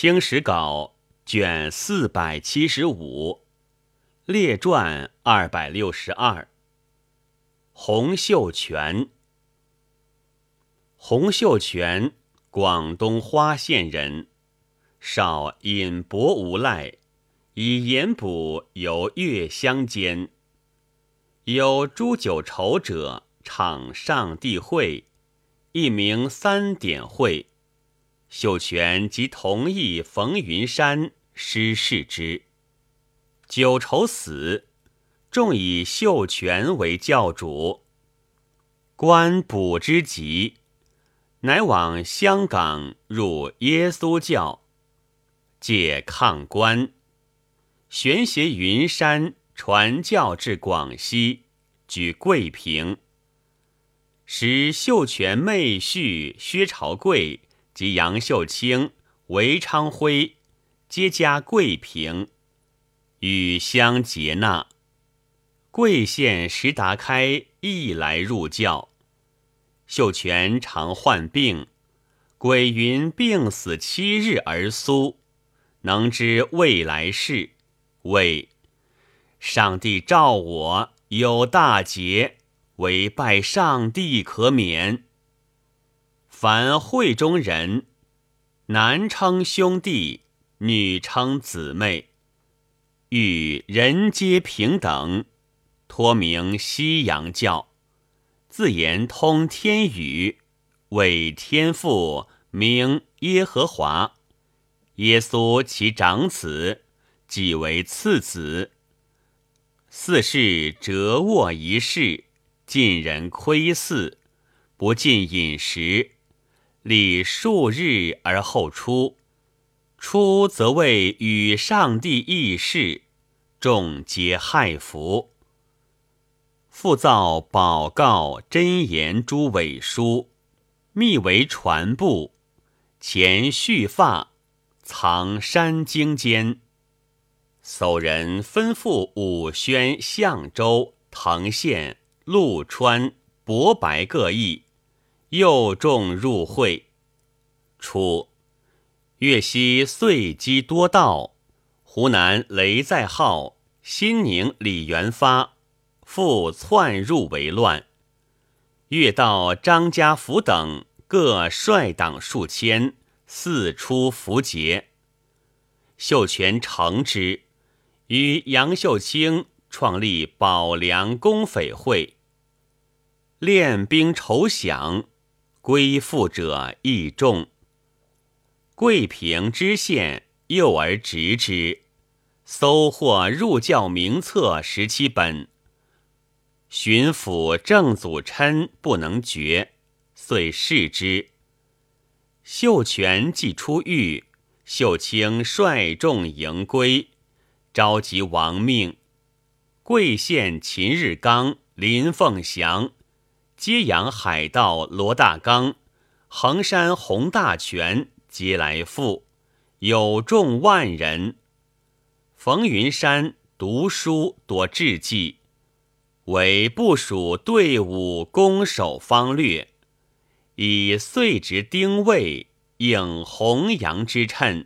清史稿卷四百七十五，列传二百六十二。洪秀全，洪秀全，广东花县人，少饮薄无赖，以盐补由月乡间。有诛九仇者，场上帝会，一名三点会。秀全即同意冯云山失事之。九仇死，众以秀全为教主。官补之急，乃往香港入耶稣教，借抗官，玄携云山传教至广西，举桂平。使秀全妹婿薛朝贵。及杨秀清、韦昌辉皆加贵平，与相结纳。贵县石达开亦来入教。秀全常患病，鬼云病死七日而苏，能知未来事。谓上帝召我有大劫，唯拜上帝可免。凡会中人，男称兄弟，女称姊妹，与人皆平等，托名西洋教，自言通天语，为天父名耶和华，耶稣其长子，即为次子。四世折卧一世，尽人窥伺，不尽饮食。礼数日而后出，出则谓与上帝议事，众皆害服。复造宝告真言诸伪书，密为传布，前续发，藏山经间。叟人吩咐武宣、相州、藤县、陆川、博白各邑。又众入会，初，粤西遂积多盗，湖南雷在号、新宁李元发复窜入为乱。越道张家福等各率党数千，四出伏节。秀全承之，与杨秀清创立保良公匪会，练兵筹饷。归附者亦众。桂平知县诱而执之，搜获入教名册十七本。巡抚郑祖琛不能决，遂释之。秀全既出狱，秀清率众迎归，召集亡命。贵县秦日刚、林凤祥。揭阳海盗罗大刚、衡山洪大全皆来赴，有众万人。冯云山读书多志计，为部署队伍攻守方略，以岁值丁未应弘扬之称，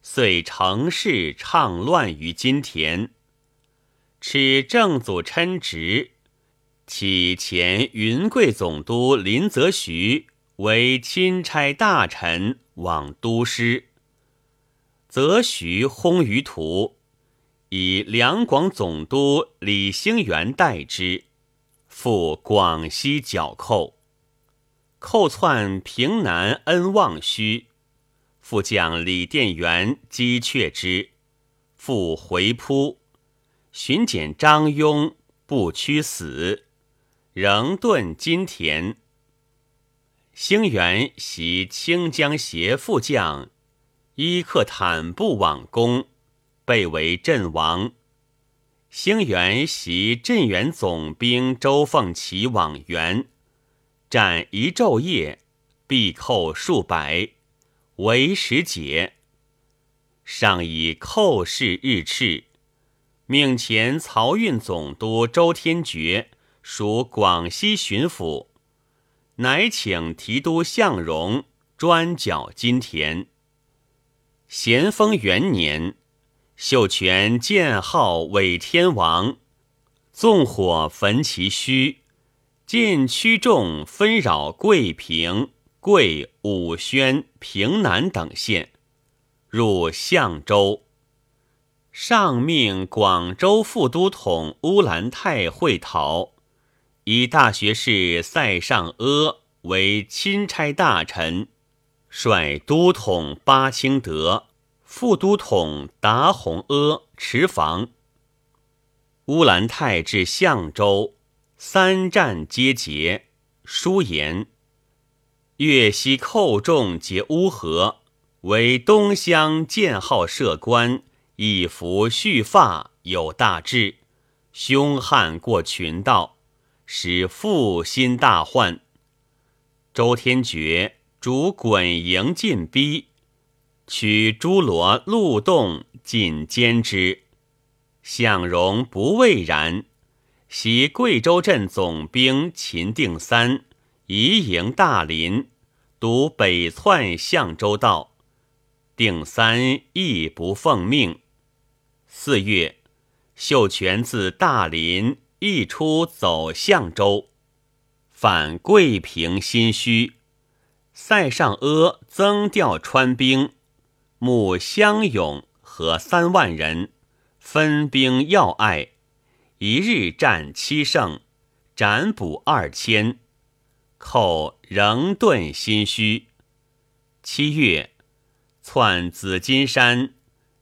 遂乘势倡乱于金田。持正祖称职。起前云贵总督林则徐为钦差大臣，往都师。则徐薨于途，以两广总督李兴元代之，赴广西剿寇。寇窜平南恩望虚，副将李殿元击却之，复回扑。巡检张庸不屈死。仍遁金田。兴元袭清江协副将，伊克坦布往攻，被为阵亡。兴元袭镇远总兵周凤岐往援，战一昼夜，必寇数百，为时节。上以寇势日炽，命前漕运总督周天觉。属广西巡抚，乃请提督向荣专剿金田。咸丰元年，秀全建号伪天王，纵火焚其墟，见驱众纷扰桂平、桂武宣、平南等县，入相州。上命广州副都统乌兰泰会讨，以大学士塞上阿为钦差大臣，率都统巴清德、副都统达洪阿持防。乌兰泰至象州，三战皆捷。书言：粤西寇众皆乌合，为东乡建号设官。以服蓄发有大志，凶悍过群盗，使负心大患。周天觉主滚营进逼，取诸罗路洞尽歼之。向荣不畏然，袭贵州镇总兵秦定三，移营大林，独北窜相州道。定三亦不奉命。四月，秀全自大林一出走相州，反桂平新虚。塞上阿增调川兵，募乡勇和三万人，分兵要隘，一日战七胜，斩捕二千，寇仍遁新虚。七月，窜紫金山。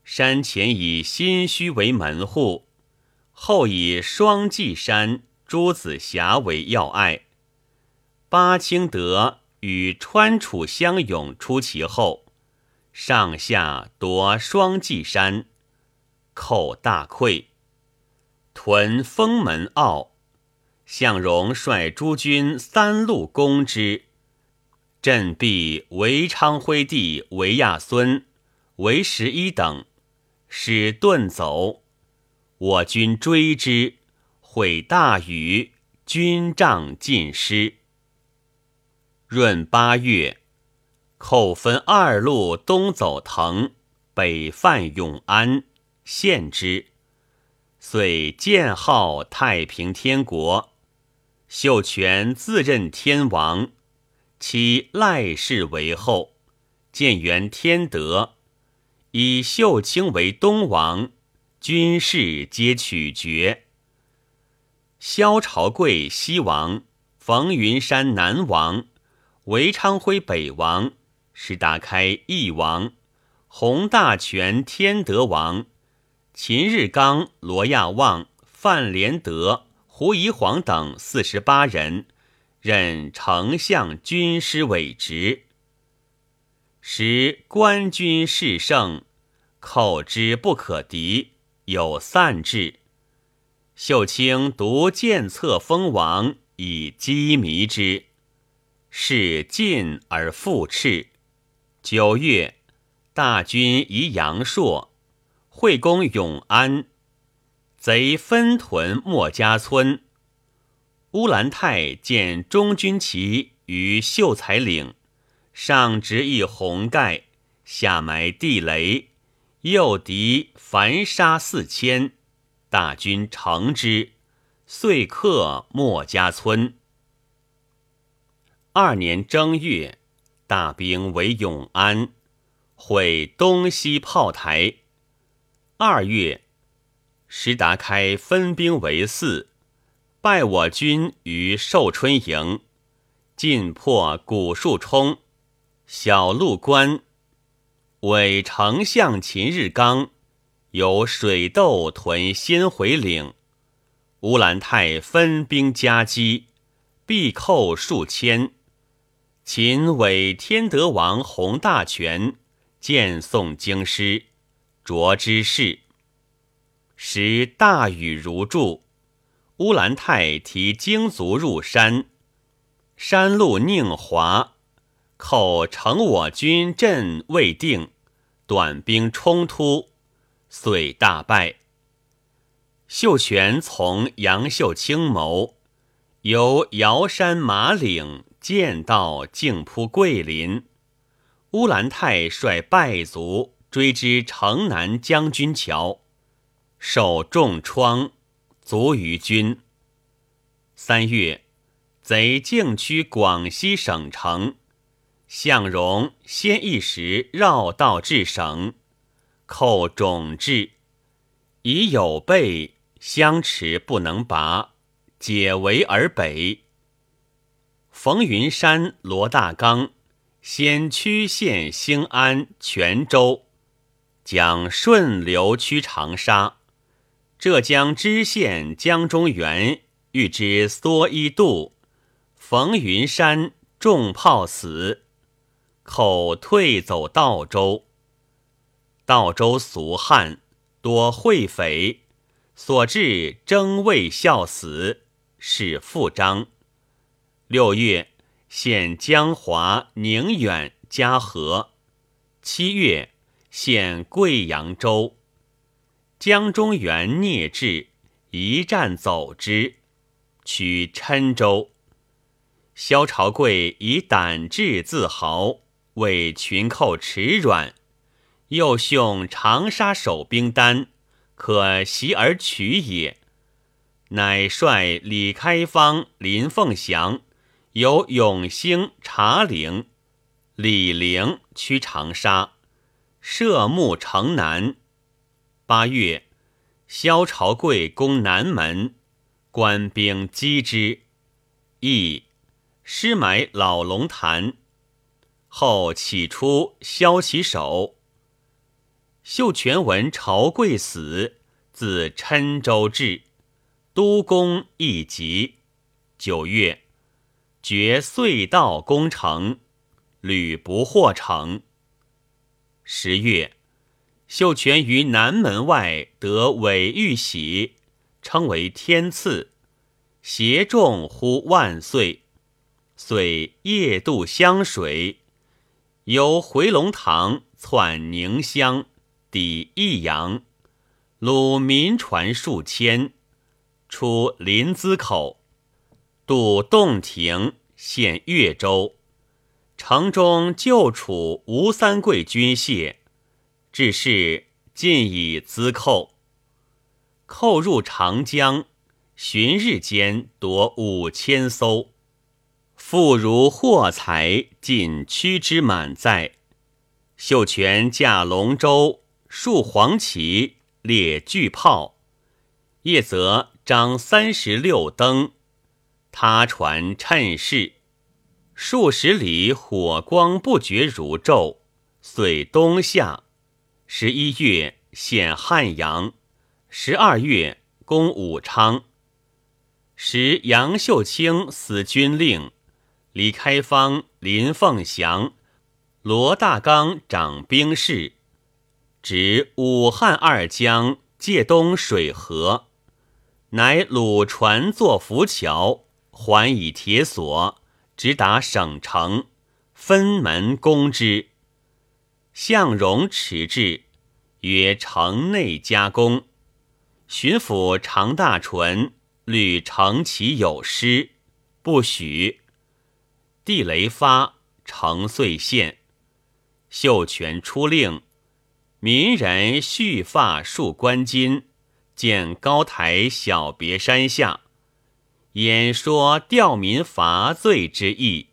山前以新虚为门户，后以双髻山、朱子峡为要隘。巴清德与川楚相勇出其后，上下夺双髻山，寇大溃，屯封门坳。向荣率诸军三路攻之，镇壁韦昌辉弟韦亚孙、韦十一等。使遁走，我军追之，毁大雨，军帐尽失。闰八月，寇分二路东走滕，北犯永安，陷之，遂建号太平天国。秀全自任天王，其赖氏为后，建元天德。以秀清为东王，军事皆取决。萧朝贵西王，冯云山南王，韦昌辉北王，石达开义王，洪大全天德王，秦日刚、罗亚望、范连德、胡宜晃等四十八人，任丞相军师委职。时官军势盛，寇之不可敌，有散志。秀清独见策封王，以击迷之。是进而复斥。九月，大军移阳朔，会攻永安，贼分屯莫家村。乌兰泰见中军旗于秀才岭。上执一红盖，下埋地雷，诱敌凡杀四千，大军乘之，遂克莫家村。二年正月，大兵围永安，毁东西炮台。二月，石达开分兵为四，败我军于寿春营，进破古树冲。小路关，伪丞相秦日刚有水斗屯先回岭，乌兰泰分兵夹击，必寇数千。秦伪天德王洪大全见宋京师，着之势。时大雨如注，乌兰泰提精卒入山，山路宁滑。寇乘我军阵未定，短兵冲突，遂大败。秀全从杨秀清谋，由瑶山马岭剑道径扑桂林。乌兰泰率败卒追之城南将军桥，受重创，卒于军。三月，贼径趋广西省城，向荣先一时绕道至省，寇种至，已有备，相持不能拔，解围而北。冯云山、罗大刚先驱县兴安、泉州，将顺流驱长沙。浙江知县江中原欲之蓑衣渡，冯云山中炮死，口退走道州。道州俗汉多会匪，所至征卫效死，是复章。六月，献江华、宁远、嘉禾；七月，献贵阳州。江中原聂志一战走之，取郴州。萧朝贵以胆志自豪，为群寇耻软，又凶长沙守兵单，可袭而取也。乃率李开方、林凤祥。由永兴、茶陵、李陵驱长沙，设牧城南。八月，萧朝贵攻南门，官兵击之，亦失埋老龙潭。后起出萧其首。秀全闻朝贵死，自郴州至，都公亦急。九月。绝隧道攻城，屡不获成。十月，秀全于南门外得韦玉玺，称为天赐，携众呼万岁。遂夜渡湘水，由回龙塘窜宁乡，抵益阳，虏民船数千，出临淄口。渡洞庭，现越州，城中旧处吴三桂军械，至是尽以资寇。寇入长江，旬日间夺五千艘，妇孺货财尽驱之满载。秀全驾龙舟，竖黄旗，列巨炮，夜则张三十六灯。他船趁势，数十里火光不绝如昼。遂东下。十一月陷汉阳，十二月攻武昌。时杨秀清死军令，李开芳、林凤祥、罗大刚掌兵事，指武汉二江界东水河，乃鲁船作浮桥。环以铁索，直达省城，分门攻之。向荣持之，曰：“城内加攻。”巡抚常大纯虑城其有失，不许。地雷发，城遂陷。秀全出令，民人蓄发束冠巾，见高台小别山下。演说吊民伐罪之意。